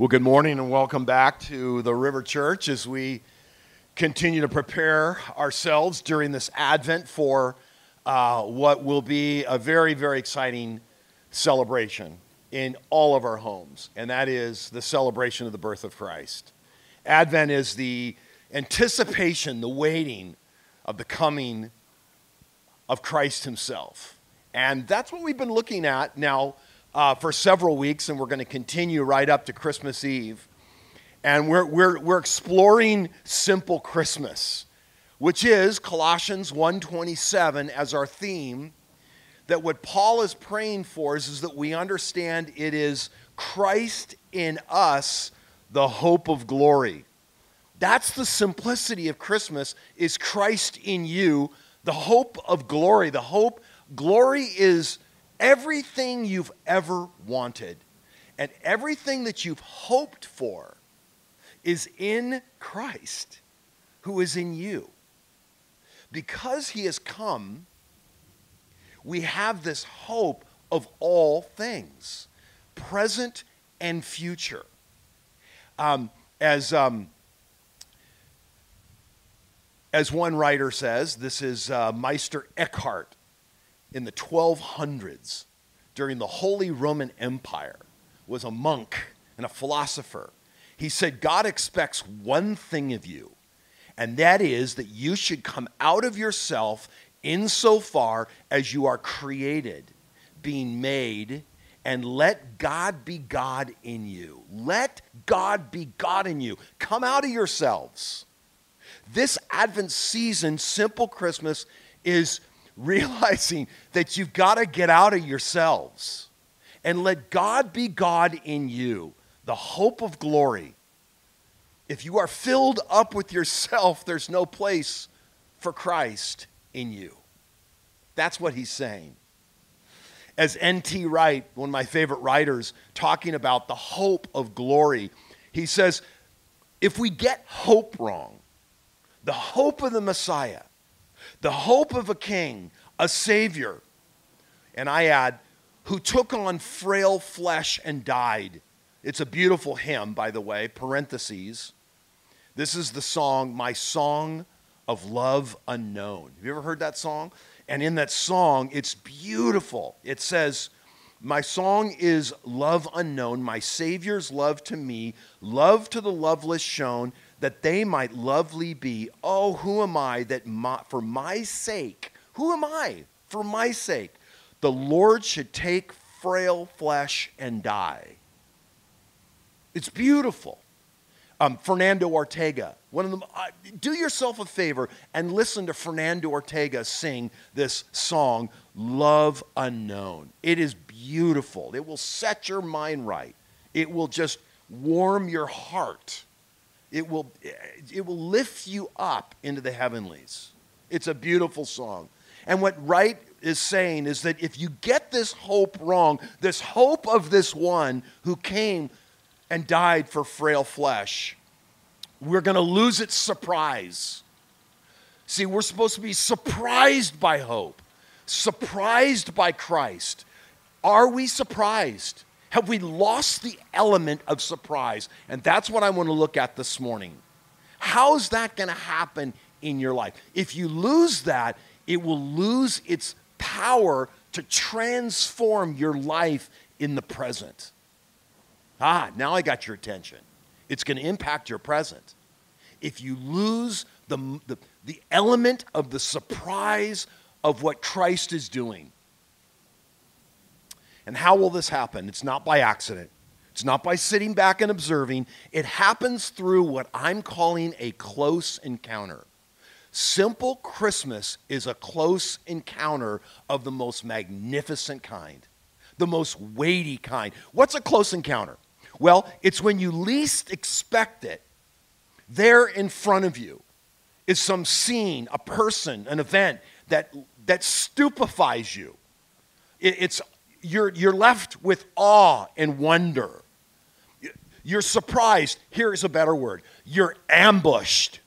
Well, good morning and welcome back to the River Church as we continue to prepare ourselves during this Advent for uh, what will be a very, very exciting celebration in all of our homes, and that is the celebration of the birth of Christ. Advent is the anticipation, the waiting of the coming of Christ Himself. And that's what we've been looking at now uh, for several weeks, and we're going to continue right up to Christmas Eve. And we're, we're, we're exploring simple Christmas, which is Colossians 1.27 as our theme, that what Paul is praying for is, is that we understand it is Christ in us, the hope of glory. That's the simplicity of Christmas, is Christ in you, the hope of glory. The hope, glory is everything you've ever wanted and everything that you've hoped for is in Christ, who is in you. Because he has come, we have this hope of all things, present and future. Um, as, um, as one writer says, this is uh, Meister Eckhart in the 1200s during the Holy Roman Empire was a monk and a philosopher. He said, God expects one thing of you, and that is that you should come out of yourself insofar as you are created, being made, and let God be God in you. Let God be God in you. Come out of yourselves. This Advent season, simple Christmas, is realizing that you've got to get out of yourselves and let God be God in you, the hope of glory. If you are filled up with yourself, there's no place for Christ in you. That's what he's saying. As N.T. Wright, one of my favorite writers, talking about the hope of glory, he says, if we get hope wrong, the hope of the Messiah, the hope of a king, a savior, and I add, who took on frail flesh and died. It's a beautiful hymn, by the way, parentheses. This is the song, My Song of Love Unknown. Have you ever heard that song? And in that song, it's beautiful. It says, My song is love unknown, my Savior's love to me, love to the loveless shown, that they might lovely be. Oh, who am I that my, for my sake, who am I for my sake? The Lord should take frail flesh and die. It's beautiful. Um, Fernando Ortega, one of them. Uh, do yourself a favor and listen to Fernando Ortega sing this song, Love Unknown. It is beautiful. It will set your mind right. It will just warm your heart it will, it will lift you up into the heavenlies. It's a beautiful song. And what Wright is saying is that if you get this hope wrong, this hope of this one who came and died for frail flesh, we're going to lose its surprise. See, we're supposed to be surprised by hope, surprised by Christ. Are we surprised? Have we lost the element of surprise? And that's what I want to look at this morning. How's that going to happen in your life? If you lose that, it will lose its power to transform your life in the present. Ah, now I got your attention. It's going to impact your present. If you lose the, the, the element of the surprise of what Christ is doing, and how will this happen? It's not by accident. It's not by sitting back and observing. It happens through what I'm calling a close encounter. Simple Christmas is a close encounter of the most magnificent kind, the most weighty kind. What's a close encounter? Well, it's when you least expect it. There in front of you is some scene, a person, an event that, that stupefies you. It, it's you're, you're left with awe and wonder. You're surprised. Here's a better word you're ambushed.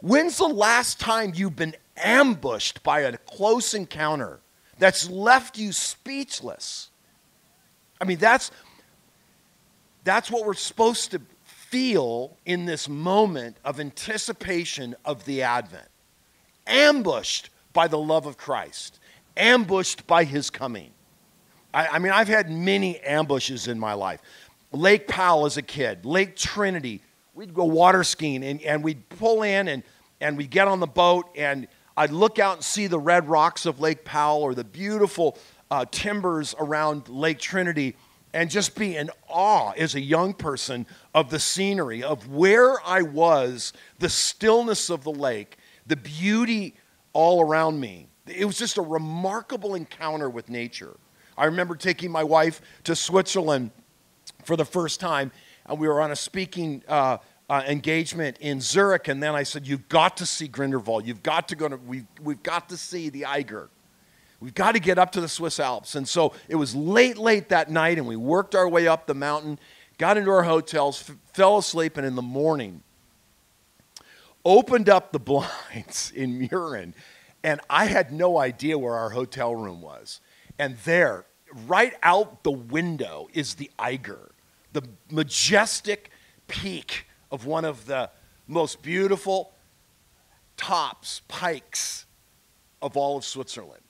When's the last time you've been ambushed by a close encounter that's left you speechless? I mean, that's That's what we're supposed to feel in this moment of anticipation of the Advent. Ambushed by the love of Christ, ambushed by his coming. I, I mean, I've had many ambushes in my life. Lake Powell as a kid, Lake Trinity, we'd go water skiing and, and we'd pull in and, and we'd get on the boat and I'd look out and see the red rocks of Lake Powell or the beautiful uh, timbers around Lake Trinity and just be in awe as a young person of the scenery, of where I was, the stillness of the lake, the beauty all around me. It was just a remarkable encounter with nature. I remember taking my wife to Switzerland for the first time, and we were on a speaking uh, uh, engagement in Zurich, and then I said, "You've got to see Grindelwald. You've got to go to. We've, we've got to see the Eiger." We've got to get up to the Swiss Alps. And so it was late, late that night, and we worked our way up the mountain, got into our hotels, f- fell asleep, and in the morning, opened up the blinds in Mürren, and I had no idea where our hotel room was. And there, right out the window, is the Eiger, the majestic peak of one of the most beautiful tops, pikes of all of Switzerland.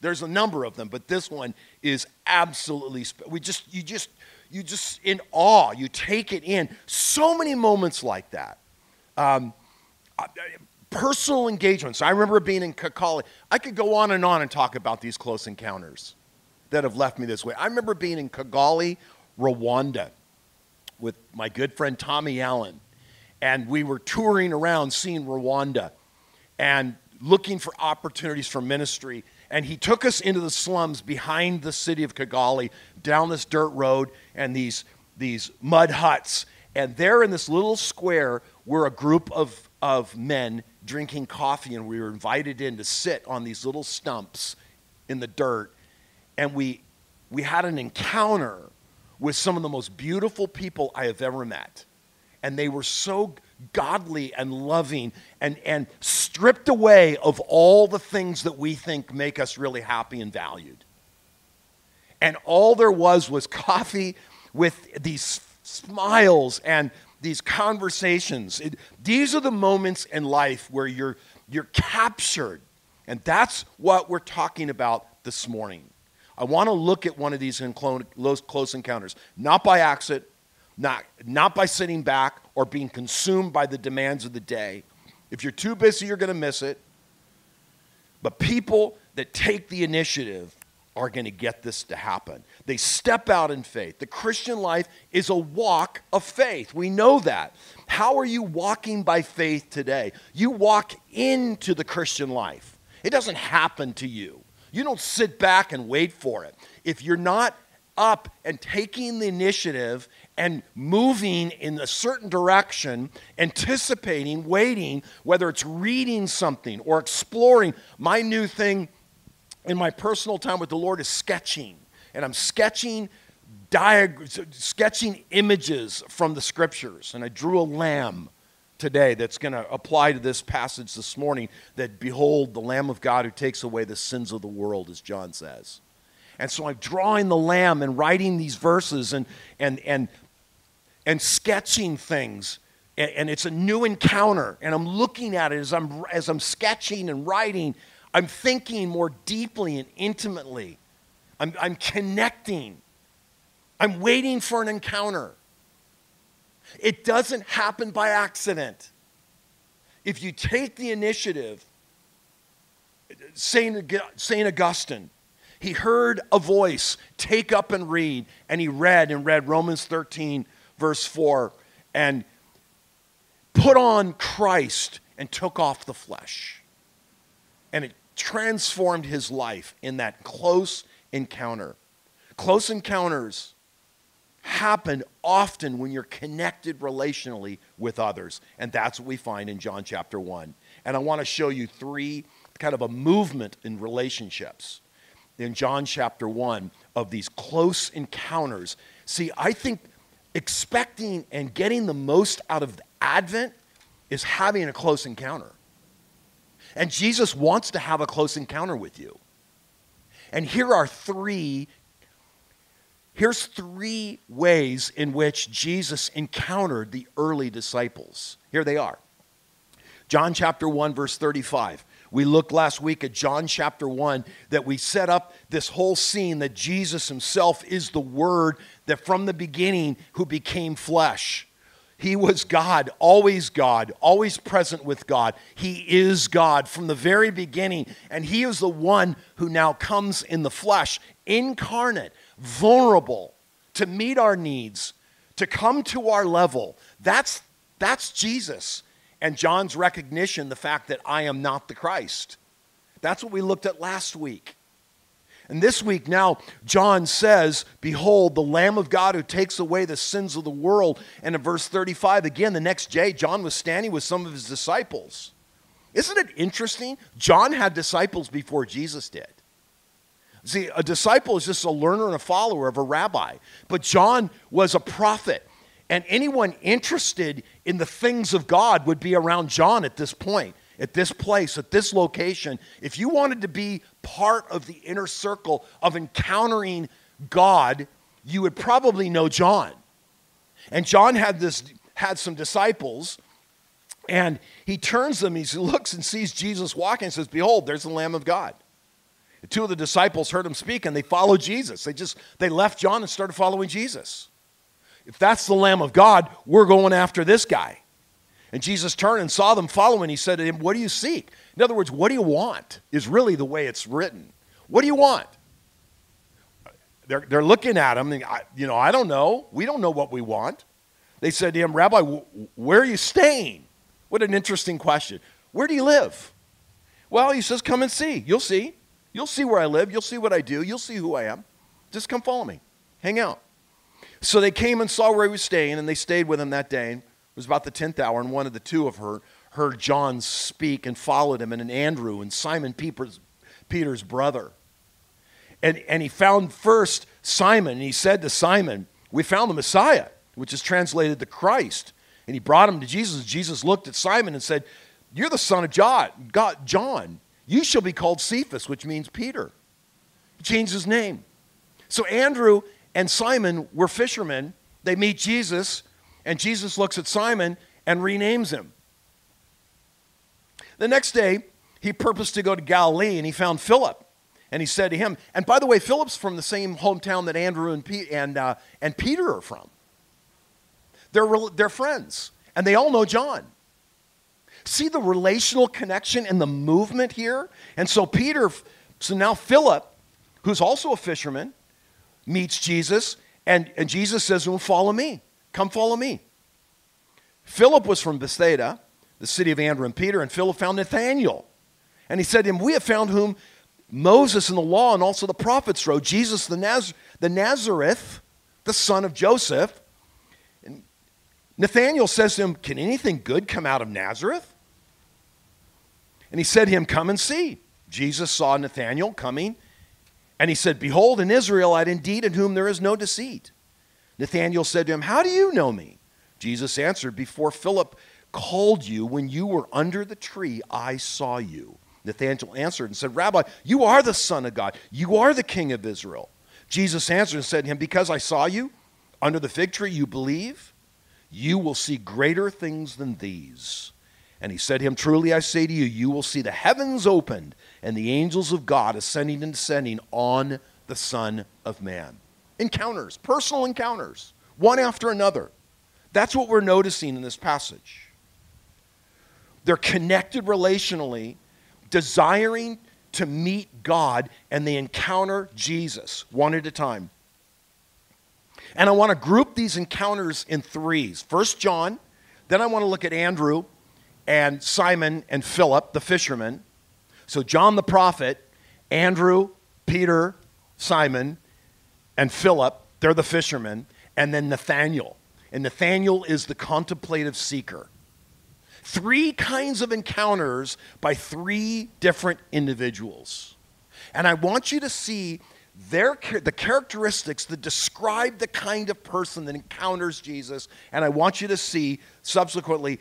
There's a number of them, but this one is absolutely we just you just you just in awe. You take it in. So many moments like that. Um, personal engagements. I remember being in Kigali. I could go on and on and talk about these close encounters that have left me this way. I remember being in Kigali, Rwanda, with my good friend Tommy Allen, and we were touring around seeing Rwanda and looking for opportunities for ministry and he took us into the slums behind the city of Kigali, down this dirt road and these, these mud huts. And there in this little square were a group of, of men drinking coffee, and we were invited in to sit on these little stumps in the dirt. And we, we had an encounter with some of the most beautiful people I have ever met. And they were so godly and loving and, and stripped away of all the things that we think make us really happy and valued. And all there was was coffee with these smiles and these conversations. It, these are the moments in life where you're, you're captured. And that's what we're talking about this morning. I want to look at one of these close encounters, not by accident, not, not by sitting back or being consumed by the demands of the day. If you're too busy, you're going to miss it. But people that take the initiative are going to get this to happen. They step out in faith. The Christian life is a walk of faith. We know that. How are you walking by faith today? You walk into the Christian life, it doesn't happen to you. You don't sit back and wait for it. If you're not up and taking the initiative and moving in a certain direction, anticipating, waiting, whether it's reading something or exploring. My new thing in my personal time with the Lord is sketching. And I'm sketching diag- sketching images from the scriptures. And I drew a lamb today that's going to apply to this passage this morning that behold the lamb of God who takes away the sins of the world as John says. And so I'm drawing the lamb and writing these verses and, and, and and sketching things. And, and it's a new encounter. And I'm looking at it as I'm, as I'm sketching and writing. I'm thinking more deeply and intimately. I'm, I'm connecting. I'm waiting for an encounter. It doesn't happen by accident. If you take the initiative, St. Augustine, he heard a voice, take up and read, and he read and read Romans 13, verse 4, and put on Christ and took off the flesh. And it transformed his life in that close encounter. Close encounters happen often when you're connected relationally with others. And that's what we find in John chapter 1. And I want to show you three kind of a movement in relationships in John chapter 1 of these close encounters. See, I think expecting and getting the most out of Advent is having a close encounter. And Jesus wants to have a close encounter with you. And here are three Here's three ways in which Jesus encountered the early disciples. Here they are. John chapter 1, verse 35. We looked last week at John chapter 1 that we set up this whole scene that Jesus himself is the Word that from the beginning who became flesh. He was God, always God, always present with God. He is God from the very beginning. And He is the one who now comes in the flesh, incarnate, vulnerable, to meet our needs, to come to our level. That's, that's Jesus. And John's recognition, the fact that I am not the Christ. That's what we looked at last week. And this week now, John says, Behold, the Lamb of God who takes away the sins of the world. And in verse 35, again, the next day, John was standing with some of his disciples. Isn't it interesting? John had disciples before Jesus did. See, a disciple is just a learner and a follower of a rabbi. But John was a prophet. And anyone interested in the things of God would be around John at this point, at this place, at this location. If you wanted to be part of the inner circle of encountering God, you would probably know John. And John had this had some disciples and he turns them, he looks and sees Jesus walking and says, Behold, there's the Lamb of God. Two of the disciples heard him speak and they followed Jesus. They just they left John and started following Jesus. If that's the Lamb of God, we're going after this guy. And Jesus turned and saw them following. He said to him, What do you seek? In other words, what do you want? Is really the way it's written. What do you want? They're, they're looking at him, and I, you know, I don't know. We don't know what we want. They said to him, Rabbi, where are you staying? What an interesting question. Where do you live? Well, he says, Come and see. You'll see. You'll see where I live. You'll see what I do. You'll see who I am. Just come follow me. Hang out. So they came and saw where he was staying, and they stayed with him that day. It was about the 10th hour, and one of the two of her heard John speak and followed him, and an Andrew and Simon Peter's, Peter's brother. And, and he found first Simon, and he said to Simon, We found the Messiah, which is translated the Christ. And he brought him to Jesus. Jesus looked at Simon and said, You're the son of John. God, John. You shall be called Cephas, which means Peter. He changed his name. So Andrew and Simon were fishermen. They meet Jesus, and Jesus looks at Simon and renames him. The next day, he purposed to go to Galilee, and he found Philip. And he said to him, and by the way, Philip's from the same hometown that Andrew and, P- and, uh, and Peter are from. They're, they're friends, and they all know John. See the relational connection and the movement here? And so Peter, so now Philip, who's also a fisherman, meets Jesus, and, and Jesus says him, Follow me. Come follow me. Philip was from Bethsaida, the city of Andrew and Peter, and Philip found Nathanael. And he said to him, We have found whom Moses and the law and also the prophets wrote, Jesus the, Naz- the Nazareth, the son of Joseph. And Nathanael says to him, Can anything good come out of Nazareth? And he said to him, Come and see. Jesus saw Nathanael coming, and he said, Behold, an Israelite indeed in whom there is no deceit. Nathanael said to him, How do you know me? Jesus answered, Before Philip called you, when you were under the tree, I saw you. Nathanael answered and said, Rabbi, you are the Son of God. You are the King of Israel. Jesus answered and said to him, Because I saw you under the fig tree, you believe? You will see greater things than these. And he said to him, Truly I say to you, you will see the heavens opened and the angels of God ascending and descending on the Son of Man. Encounters, personal encounters, one after another. That's what we're noticing in this passage. They're connected relationally, desiring to meet God, and they encounter Jesus one at a time. And I want to group these encounters in threes. First John, then I want to look at Andrew, and Simon and Philip, the fishermen. So, John the prophet, Andrew, Peter, Simon, and Philip, they're the fishermen, and then Nathaniel. And Nathaniel is the contemplative seeker. Three kinds of encounters by three different individuals. And I want you to see their, the characteristics that describe the kind of person that encounters Jesus. And I want you to see subsequently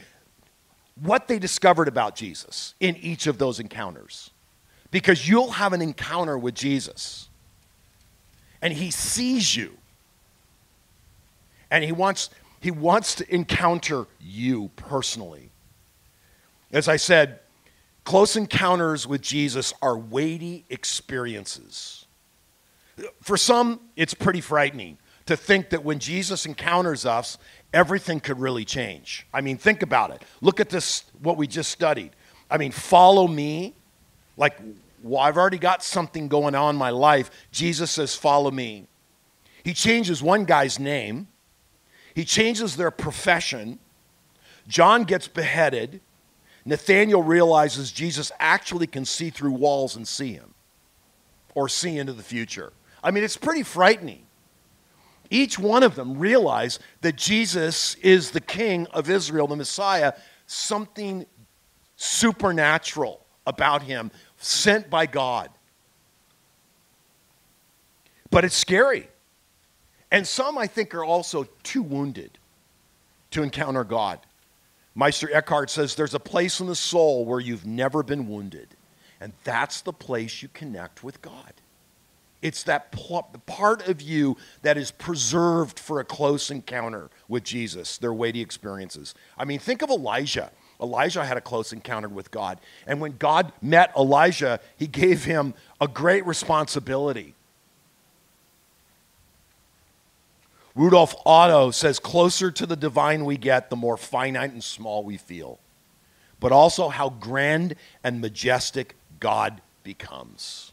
what they discovered about Jesus in each of those encounters. Because you'll have an encounter with Jesus, and he sees you, And he wants, he wants to encounter you personally. As I said, close encounters with Jesus are weighty experiences. For some, it's pretty frightening to think that when Jesus encounters us, everything could really change. I mean, think about it. Look at this, what we just studied. I mean, follow me. Like, well, I've already got something going on in my life. Jesus says, follow me. He changes one guy's name, he changes their profession. John gets beheaded. Nathanael realizes Jesus actually can see through walls and see him or see into the future. I mean, it's pretty frightening. Each one of them realize that Jesus is the King of Israel, the Messiah, something supernatural about him, sent by God. But it's scary. And some, I think, are also too wounded to encounter God. Meister Eckhart says there's a place in the soul where you've never been wounded, and that's the place you connect with God. It's that pl- part of you that is preserved for a close encounter with Jesus, their weighty experiences. I mean, think of Elijah. Elijah had a close encounter with God. And when God met Elijah, he gave him a great responsibility. Rudolf Otto says, closer to the divine we get, the more finite and small we feel, but also how grand and majestic God becomes.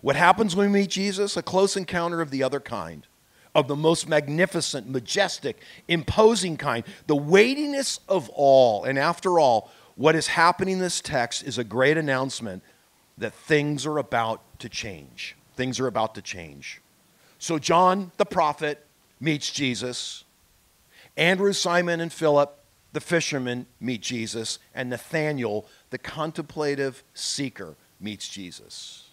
What happens when we meet Jesus? A close encounter of the other kind, of the most magnificent, majestic, imposing kind, the weightiness of all. And after all, what is happening in this text is a great announcement that things are about to change. Things are about to change. So, John the prophet meets Jesus. Andrew, Simon, and Philip, the fishermen, meet Jesus. And Nathanael, the contemplative seeker, meets Jesus.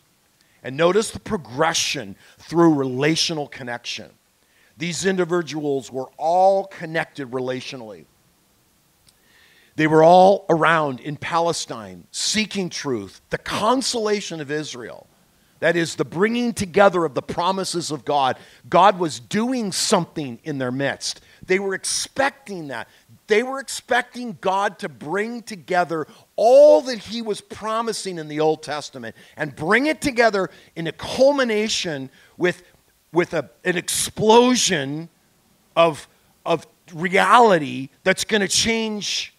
And notice the progression through relational connection. These individuals were all connected relationally. They were all around in Palestine seeking truth, the consolation of Israel. That is the bringing together of the promises of God. God was doing something in their midst. They were expecting that. They were expecting God to bring together all that He was promising in the Old Testament and bring it together in a culmination with, with a, an explosion of, of reality that's going to change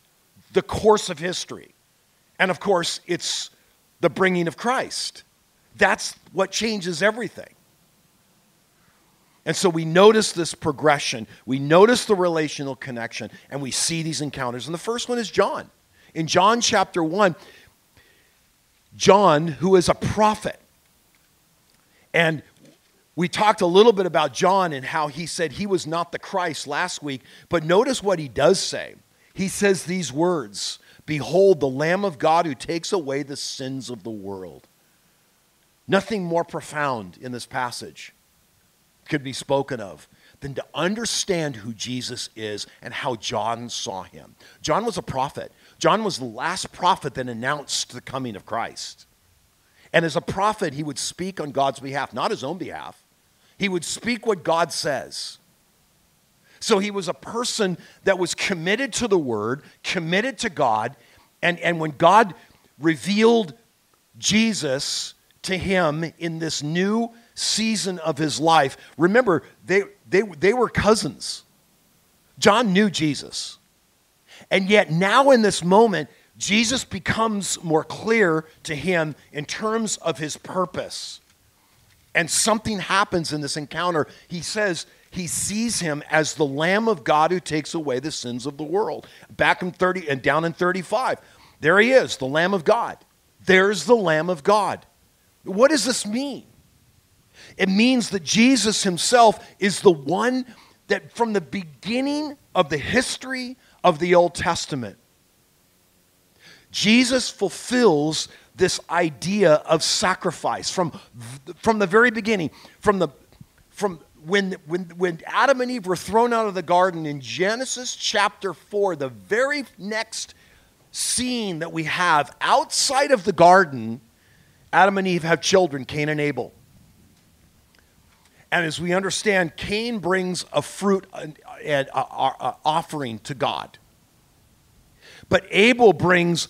the course of history. And of course, it's the bringing of Christ. That's what changes everything. And so we notice this progression, we notice the relational connection, and we see these encounters. And the first one is John. In John chapter 1, John, who is a prophet, and we talked a little bit about John and how he said he was not the Christ last week, but notice what he does say. He says these words Behold, the Lamb of God who takes away the sins of the world. Nothing more profound in this passage could be spoken of than to understand who Jesus is and how John saw him. John was a prophet. John was the last prophet that announced the coming of Christ. And as a prophet, he would speak on God's behalf, not his own behalf. He would speak what God says. So he was a person that was committed to the word, committed to God. And, and when God revealed Jesus to him in this new season of his life. Remember, they, they, they were cousins. John knew Jesus. And yet, now in this moment, Jesus becomes more clear to him in terms of his purpose. And something happens in this encounter. He says he sees him as the Lamb of God who takes away the sins of the world. Back in 30 and down in 35, there he is, the Lamb of God. There's the Lamb of God. What does this mean? It means that Jesus himself is the one that from the beginning of the history of the Old Testament, Jesus fulfills this idea of sacrifice from, from the very beginning, from, the, from when, when, when Adam and Eve were thrown out of the garden in Genesis chapter 4, the very next scene that we have outside of the garden Adam and Eve have children, Cain and Abel. And as we understand, Cain brings a fruit an, offering to God. But Abel brings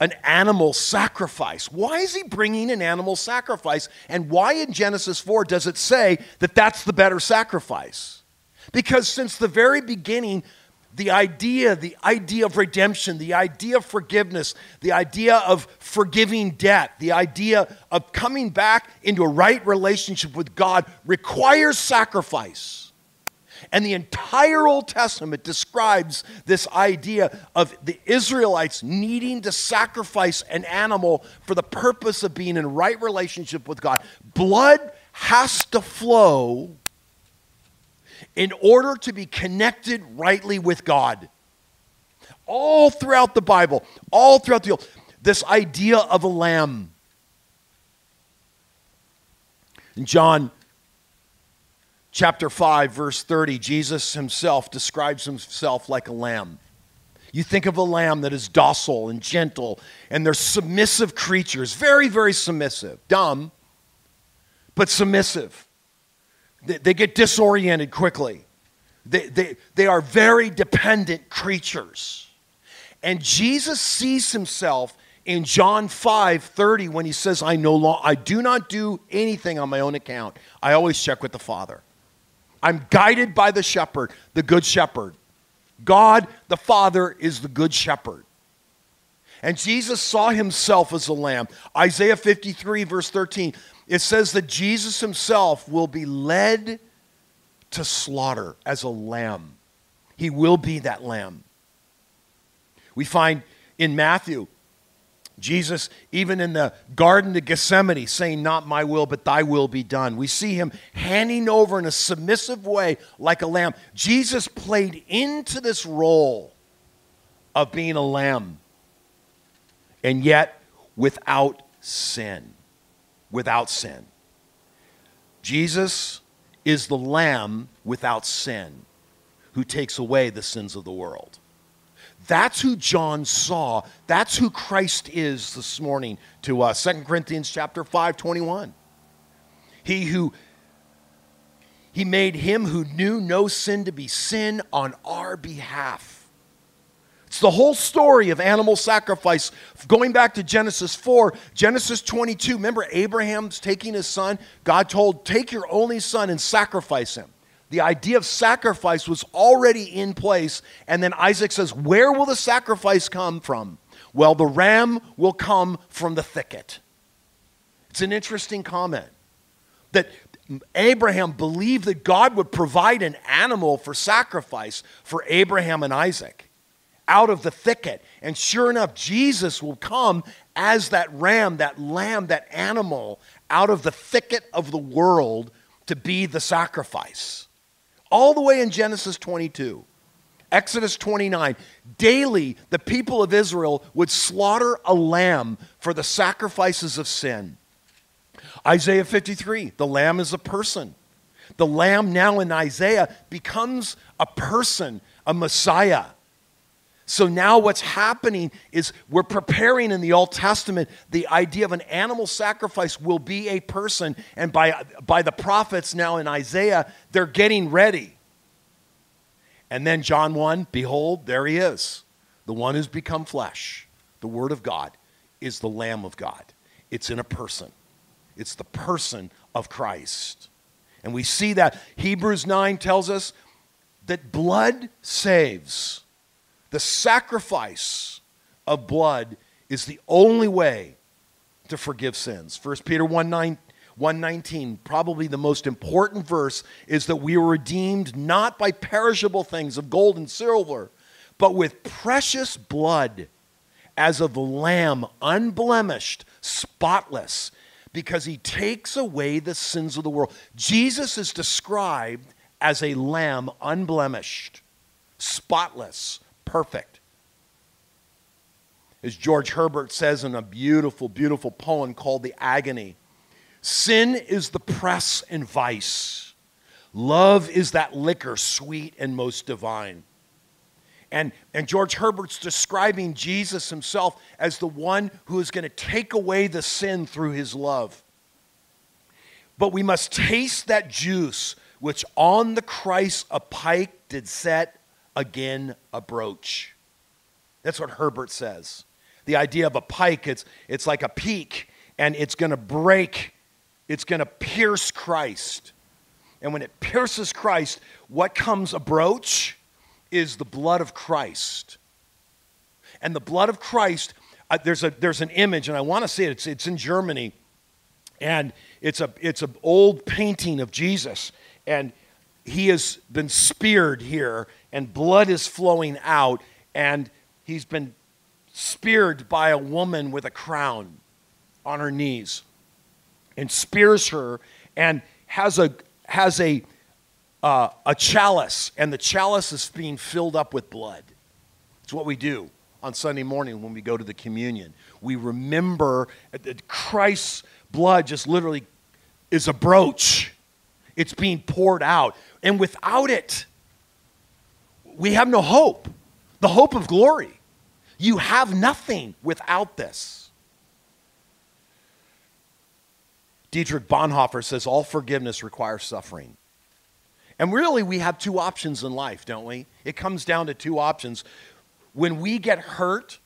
an animal sacrifice. Why is he bringing an animal sacrifice? And why in Genesis 4 does it say that that's the better sacrifice? Because since the very beginning, the idea, the idea of redemption, the idea of forgiveness, the idea of forgiving debt, the idea of coming back into a right relationship with God requires sacrifice. And the entire Old Testament describes this idea of the Israelites needing to sacrifice an animal for the purpose of being in right relationship with God. Blood has to flow in order to be connected rightly with God. All throughout the Bible, all throughout the Old, this idea of a lamb. In John chapter 5, verse 30, Jesus himself describes himself like a lamb. You think of a lamb that is docile and gentle, and they're submissive creatures, very, very submissive, dumb, but submissive. They, they get disoriented quickly. They, they, they are very dependent creatures. And Jesus sees himself in John 5 30 when he says, I, no long, I do not do anything on my own account. I always check with the Father. I'm guided by the shepherd, the good shepherd. God the Father is the good shepherd. And Jesus saw himself as a lamb. Isaiah 53, verse 13, it says that Jesus himself will be led to slaughter as a lamb. He will be that lamb. We find in Matthew, Jesus, even in the Garden of Gethsemane, saying, Not my will, but thy will be done. We see him handing over in a submissive way like a lamb. Jesus played into this role of being a lamb, and yet without sin. Without sin. Jesus is the lamb without sin who takes away the sins of the world. That's who John saw. That's who Christ is this morning to us. 2 Corinthians chapter 5, 21. He who he made him who knew no sin to be sin on our behalf. It's the whole story of animal sacrifice. Going back to Genesis 4, Genesis 22. Remember, Abraham's taking his son? God told, Take your only son and sacrifice him. The idea of sacrifice was already in place. And then Isaac says, Where will the sacrifice come from? Well, the ram will come from the thicket. It's an interesting comment that Abraham believed that God would provide an animal for sacrifice for Abraham and Isaac out of the thicket. And sure enough, Jesus will come as that ram, that lamb, that animal out of the thicket of the world to be the sacrifice all the way in Genesis 22. Exodus 29. Daily, the people of Israel would slaughter a lamb for the sacrifices of sin. Isaiah 53. The lamb is a person. The lamb now in Isaiah becomes a person, a Messiah. So now what's happening is we're preparing in the Old Testament the idea of an animal sacrifice will be a person. And by, by the prophets now in Isaiah, they're getting ready. And then John 1, behold, there he is. The one who's become flesh. The Word of God is the Lamb of God. It's in a person, it's the person of Christ. And we see that Hebrews 9 tells us that blood saves. The sacrifice of blood is the only way to forgive sins. 1 Peter 1 9, 119, probably the most important verse, is that we were redeemed not by perishable things of gold and silver, but with precious blood, as of a lamb, unblemished, spotless, because he takes away the sins of the world. Jesus is described as a lamb, unblemished, spotless perfect. As George Herbert says in a beautiful, beautiful poem called The Agony Sin is the press and vice, love is that liquor, sweet and most divine. And, and George Herbert's describing Jesus himself as the one who is going to take away the sin through his love. But we must taste that juice which on the Christ a pike did set again a broach. That's what Herbert says. The idea of a pike, it's, it's like a peak, and it's going to break, it's going to pierce Christ. And when it pierces Christ, what comes a broach is the blood of Christ. And the blood of Christ, uh, there's, a, there's an image, and I want to see it. It's, it's in Germany. And it's a it's an old painting of Jesus, and he has been speared here, and blood is flowing out, and he's been speared by a woman with a crown on her knees, and spears her, and has a has a uh, a chalice, and the chalice is being filled up with blood. It's what we do on Sunday morning when we go to the communion. We remember that Christ's blood just literally is a broach. It's being poured out. And without it, we have no hope. The hope of glory. You have nothing without this. Dietrich Bonhoeffer says all forgiveness requires suffering. And really, we have two options in life, don't we? It comes down to two options. When we get hurt,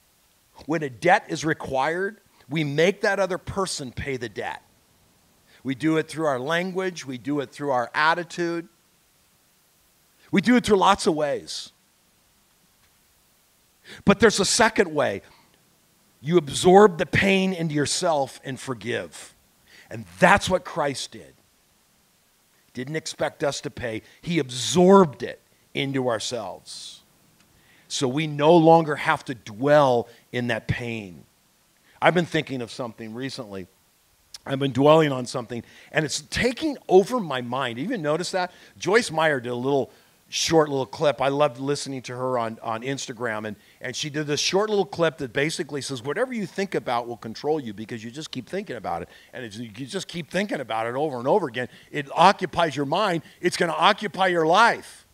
when a debt is required, we make that other person pay the debt. We do it through our language, we do it through our attitude, we do it through lots of ways. But there's a second way. You absorb the pain into yourself and forgive. And that's what Christ did. Didn't expect us to pay, He absorbed it into ourselves. So we no longer have to dwell in that pain. I've been thinking of something recently. I've been dwelling on something, and it's taking over my mind. You even notice that? Joyce Meyer did a little short little clip. I loved listening to her on, on Instagram, and, and she did this short little clip that basically says, Whatever you think about will control you because you just keep thinking about it. And you just keep thinking about it over and over again. It occupies your mind, it's going to occupy your life.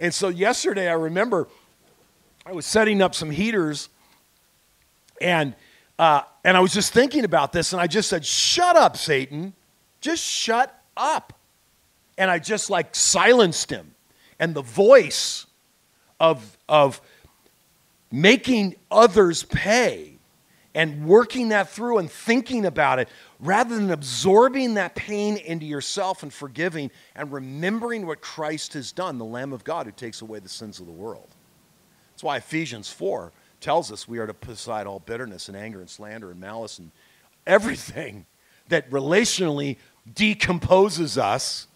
And so yesterday, I remember I was setting up some heaters, and, uh, and I was just thinking about this, and I just said, Shut up, Satan. Just shut up. And I just like silenced him and the voice of, of making others pay and working that through and thinking about it rather than absorbing that pain into yourself and forgiving and remembering what Christ has done, the Lamb of God who takes away the sins of the world. That's why Ephesians 4 tells us we are to put aside all bitterness and anger and slander and malice and everything that relationally decomposes us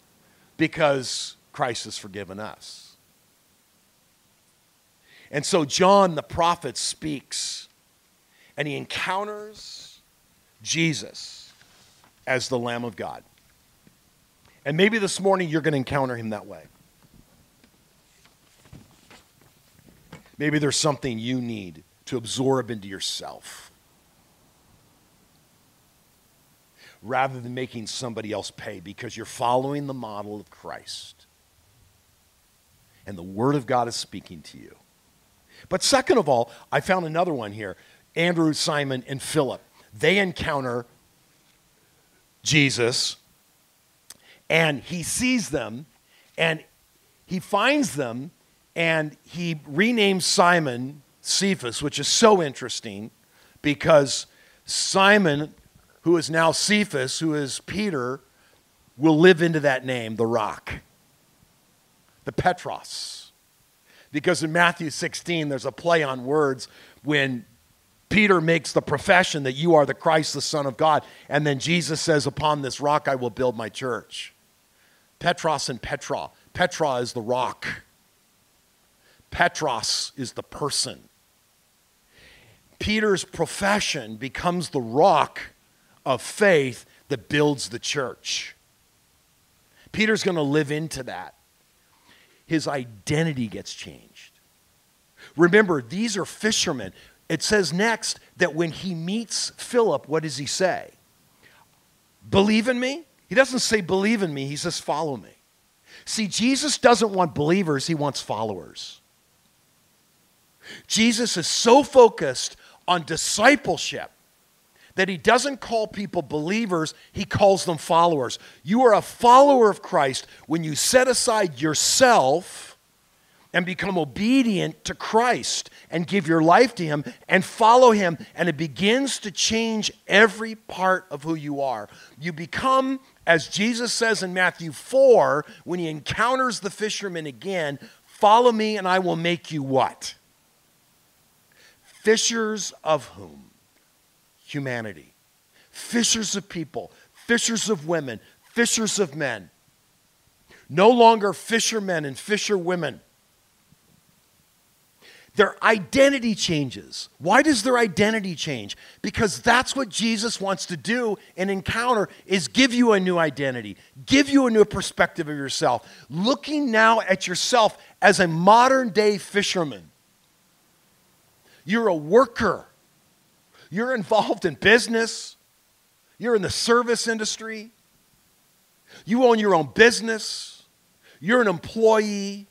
because Christ has forgiven us. And so John the prophet speaks and he encounters Jesus as the Lamb of God. And maybe this morning you're going to encounter him that way. Maybe there's something you need to absorb into yourself rather than making somebody else pay because you're following the model of Christ and the Word of God is speaking to you. But second of all, I found another one here Andrew, Simon, and Philip. They encounter Jesus, and he sees them, and he finds them, and he renames Simon Cephas, which is so interesting because Simon, who is now Cephas, who is Peter, will live into that name, the rock the Petros. Because in Matthew 16, there's a play on words when Peter makes the profession that you are the Christ, the Son of God. And then Jesus says, Upon this rock I will build my church. Petros and Petra. Petra is the rock, Petros is the person. Peter's profession becomes the rock of faith that builds the church. Peter's going to live into that his identity gets changed. Remember, these are fishermen. It says next that when he meets Philip, what does he say? Believe in me? He doesn't say believe in me, he says follow me. See, Jesus doesn't want believers, he wants followers. Jesus is so focused on discipleship that he doesn't call people believers, he calls them followers. You are a follower of Christ when you set aside yourself and become obedient to Christ and give your life to him and follow him, and it begins to change every part of who you are. You become, as Jesus says in Matthew 4, when he encounters the fishermen again, follow me and I will make you what? Fishers of whom? humanity. Fishers of people, fishers of women, fishers of men. No longer fishermen and fisherwomen. Their identity changes. Why does their identity change? Because that's what Jesus wants to do in encounter is give you a new identity, give you a new perspective of yourself. Looking now at yourself as a modern day fisherman. You're a worker you're involved in business, you're in the service industry, you own your own business, you're an employee,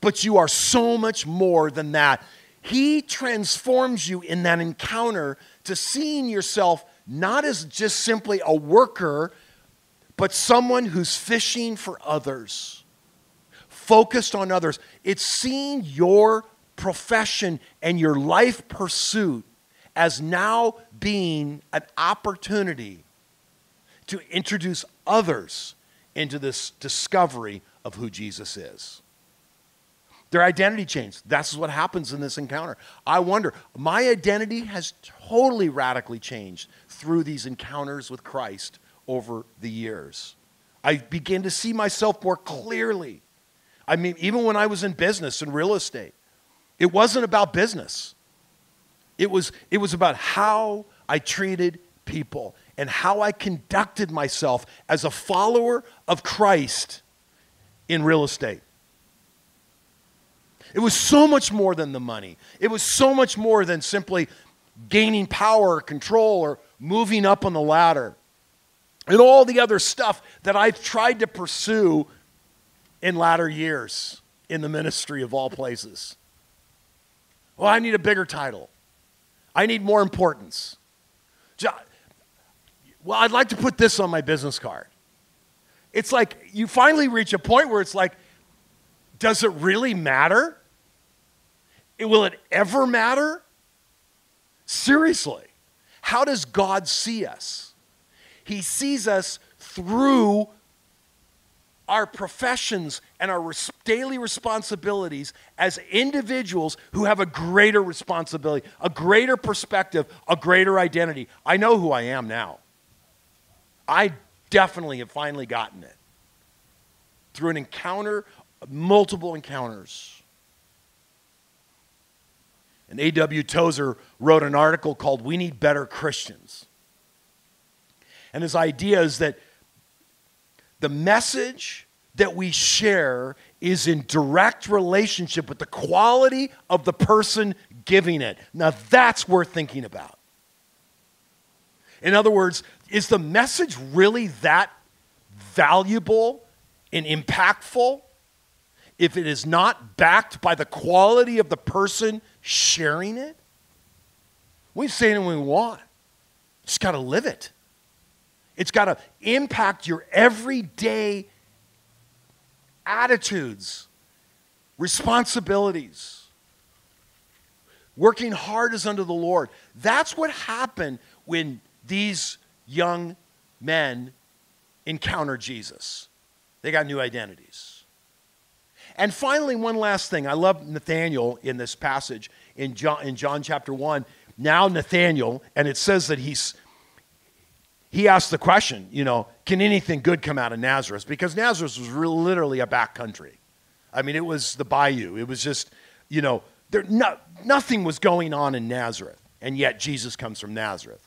but you are so much more than that. He transforms you in that encounter to seeing yourself not as just simply a worker, but someone who's fishing for others, focused on others. It's seeing your profession and your life pursuit as now being an opportunity to introduce others into this discovery of who Jesus is. Their identity changed. That's what happens in this encounter. I wonder, my identity has totally radically changed through these encounters with Christ over the years. I began to see myself more clearly. I mean, even when I was in business and real estate, it wasn't about business. It was, it was about how I treated people and how I conducted myself as a follower of Christ in real estate. It was so much more than the money. It was so much more than simply gaining power or control or moving up on the ladder. And all the other stuff that I've tried to pursue in latter years in the ministry of all places. Well, I need a bigger title. I need more importance. Well, I'd like to put this on my business card. It's like you finally reach a point where it's like, does it really matter? Will it ever matter? Seriously, how does God see us? He sees us through our professions and our res- daily responsibilities as individuals who have a greater responsibility, a greater perspective, a greater identity. I know who I am now. I definitely have finally gotten it through an encounter, multiple encounters. And A.W. Tozer wrote an article called We Need Better Christians. And his idea is that the message that we share is in direct relationship with the quality of the person giving it. Now, that's worth thinking about. In other words, is the message really that valuable and impactful if it is not backed by the quality of the person sharing it? We say it anything we want, just got to live it. It's got to impact your everyday attitudes, responsibilities. Working hard is unto the Lord. That's what happened when these young men encountered Jesus. They got new identities. And finally, one last thing. I love Nathaniel in this passage in John, in John chapter 1. Now, Nathaniel, and it says that he's he asked the question, you know, can anything good come out of Nazareth? Because Nazareth was really, literally a back country. I mean, it was the bayou. It was just, you know, there, no, nothing was going on in Nazareth. And yet Jesus comes from Nazareth.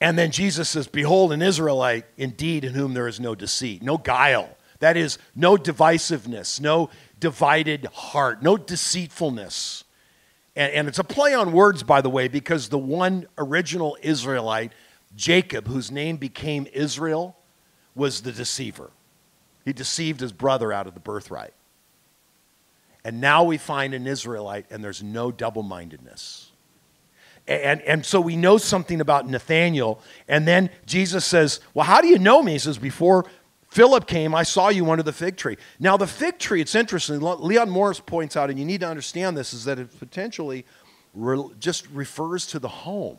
And then Jesus says, Behold, an Israelite indeed in whom there is no deceit, no guile. That is, no divisiveness, no divided heart, no deceitfulness. And, and it's a play on words, by the way, because the one original Israelite Jacob, whose name became Israel, was the deceiver. He deceived his brother out of the birthright. And now we find an Israelite, and there's no double mindedness. And, and so we know something about Nathaniel. And then Jesus says, Well, how do you know me? He says, Before Philip came, I saw you under the fig tree. Now, the fig tree, it's interesting. Leon Morris points out, and you need to understand this, is that it potentially re- just refers to the home.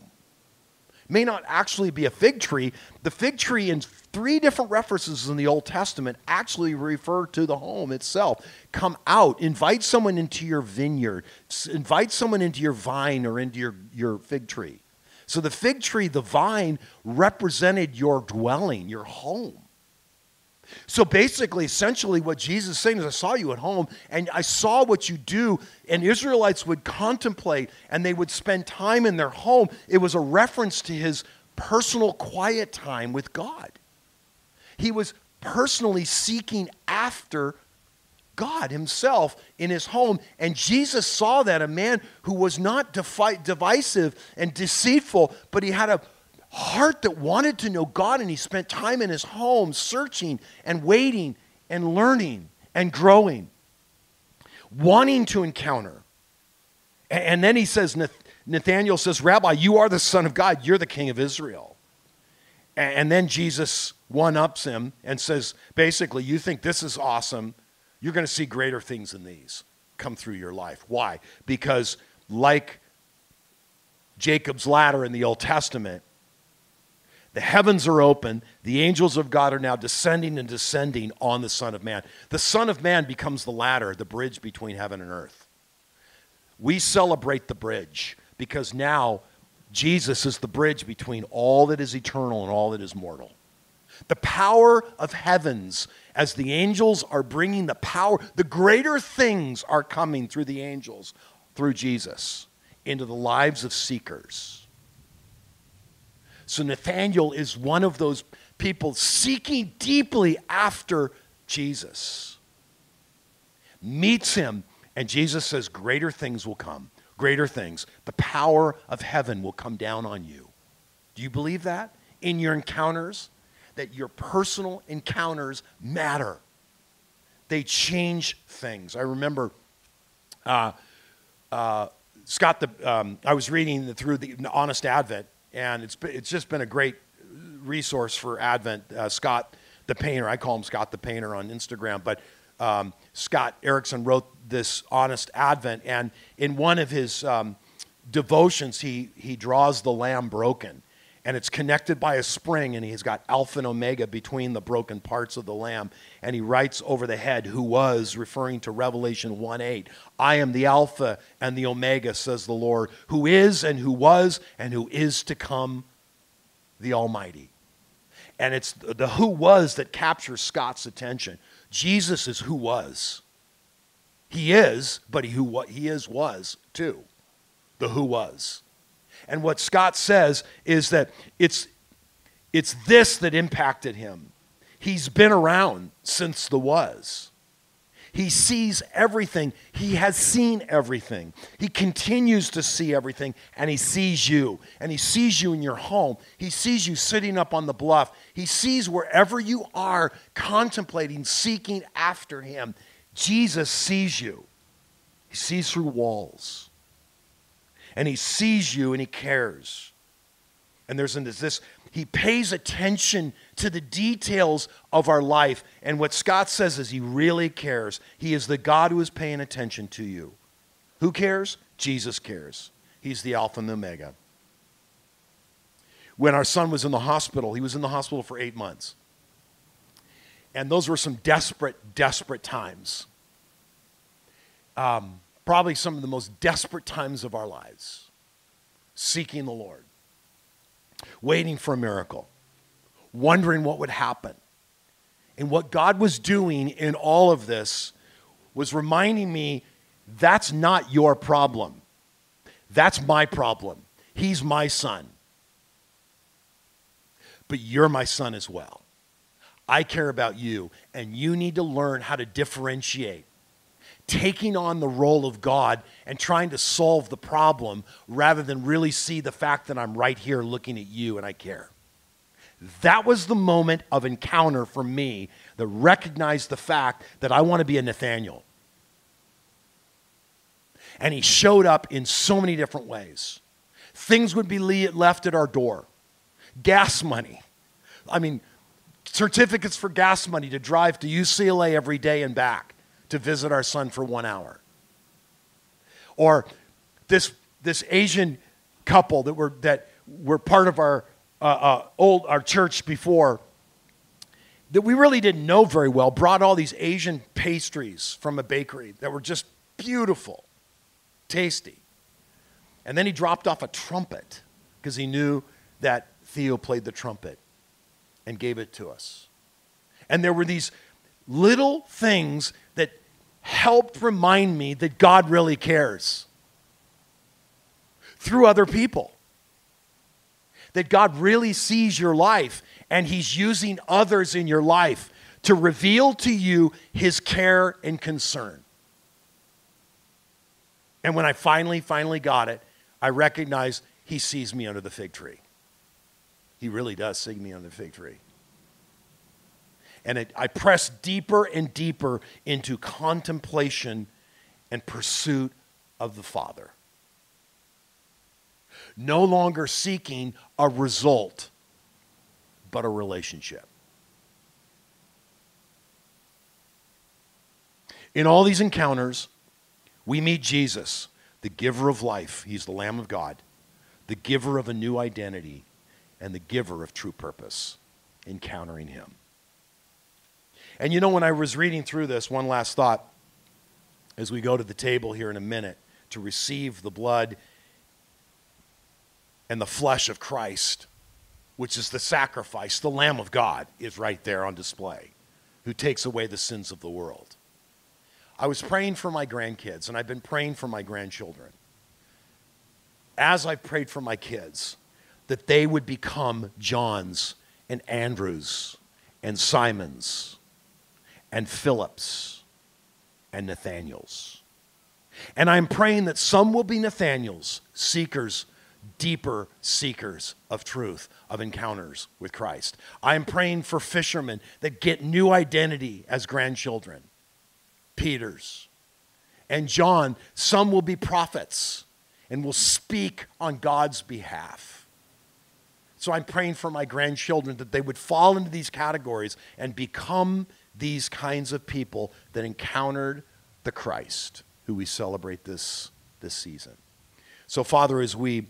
May not actually be a fig tree. The fig tree, in three different references in the Old Testament, actually refer to the home itself. Come out, invite someone into your vineyard, invite someone into your vine or into your, your fig tree. So the fig tree, the vine, represented your dwelling, your home. So basically, essentially, what Jesus is saying is, I saw you at home and I saw what you do. And Israelites would contemplate and they would spend time in their home. It was a reference to his personal quiet time with God. He was personally seeking after God himself in his home. And Jesus saw that a man who was not defi- divisive and deceitful, but he had a heart that wanted to know God, and he spent time in his home searching and waiting and learning and growing, wanting to encounter. And then he says, Nathaniel says, Rabbi, you are the Son of God, you're the King of Israel. And then Jesus one ups him and says, basically, you think this is awesome. You're going to see greater things than these come through your life. Why? Because, like Jacob's ladder in the Old Testament, the heavens are open. The angels of God are now descending and descending on the Son of Man. The Son of Man becomes the ladder, the bridge between heaven and earth. We celebrate the bridge because now Jesus is the bridge between all that is eternal and all that is mortal. The power of heavens, as the angels are bringing the power, the greater things are coming through the angels, through Jesus, into the lives of seekers. So Nathaniel is one of those people seeking deeply after Jesus. Meets him, and Jesus says, Greater things will come. Greater things. The power of heaven will come down on you. Do you believe that? In your encounters? That your personal encounters matter. They change things. I remember uh, uh, Scott, the, um, I was reading through the Honest Advent, and it's, it's just been a great resource for Advent. Uh, Scott the Painter, I call him Scott the Painter on Instagram, but um, Scott Erickson wrote this Honest Advent, and in one of his um, devotions, he, he draws the lamb broken. And it's connected by a spring, and he's got Alpha and Omega between the broken parts of the lamb. And he writes over the head, who was, referring to Revelation 1 8. I am the Alpha and the Omega, says the Lord, who is and who was and who is to come, the Almighty. And it's the who was that captures Scott's attention. Jesus is who was. He is, but he who what he is was too. The who was. And what Scott says is that it's it's this that impacted him. He's been around since the was. He sees everything. He has seen everything. He continues to see everything, and he sees you. And he sees you in your home. He sees you sitting up on the bluff. He sees wherever you are, contemplating, seeking after him. Jesus sees you. He sees through walls. And he sees you and he cares. And there's this, he pays attention to the details of our life. And what Scott says is he really cares. He is the God who is paying attention to you. Who cares? Jesus cares. He's the Alpha and the Omega. When our son was in the hospital, he was in the hospital for eight months. And those were some desperate, desperate times. Um, probably some of the most desperate times of our lives. Seeking the Lord, waiting for a miracle, wondering what would happen. And what God was doing in all of this was reminding me that's not your problem. That's my problem. He's my son. But you're my son as well. I care about you, and you need to learn how to differentiate taking on the role of God and trying to solve the problem rather than really see the fact that I'm right here looking at you and I care. That was the moment of encounter for me that recognized the fact that I want to be a Nathaniel. And he showed up in so many different ways. things would be left at our door. Gas money. I mean, certificates for gas money to drive to UCLA every day and back to visit our son for one hour. Or this, this Asian couple that were, that were part of our uh, uh, old our church before that we really didn't know very well brought all these Asian pastries from a bakery that were just beautiful, tasty. And then he dropped off a trumpet because he knew that Theo played the trumpet and gave it to us. And there were these little things that helped remind me that God really cares through other people that God really sees your life and He's using others in your life to reveal to you His care and concern. And when I finally, finally got it, I recognized He sees me under the fig tree. He really does see me under the fig tree. And it, I press deeper and deeper into contemplation and pursuit of the Father no longer seeking a result, but a relationship. In all these encounters, we meet Jesus, the giver of life. He's the Lamb of God, the giver of a new identity, and the giver of true purpose, encountering Him. And you know, when I was reading through this, one last thought as we go to the table here in a minute to receive the blood and the flesh of Christ, which is the sacrifice, the Lamb of God, is right there on display, who takes away the sins of the world. I was praying for my grandkids, and I've been praying for my grandchildren. As I've prayed for my kids, that they would become Johns and Andrews and Simons and Philips and Nathaniels. And I'm praying that some will be Nathaniels, seekers deeper seekers of truth, of encounters with Christ. I'm praying for fishermen that get new identity as grandchildren, Peter's. And John, some will be prophets and will speak on God's behalf. So I'm praying for my grandchildren that they would fall into these categories and become these kinds of people that encountered the Christ who we celebrate this, this season. So, Father, as we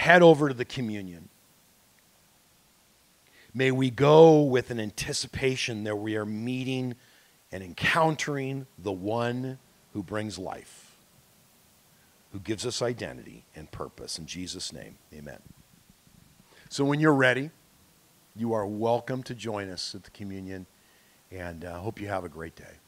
head over to the communion. May we go with an anticipation that we are meeting and encountering the one who brings life, who gives us identity and purpose. In Jesus' name, amen. So when you're ready, you are welcome to join us at the communion, and I uh, hope you have a great day.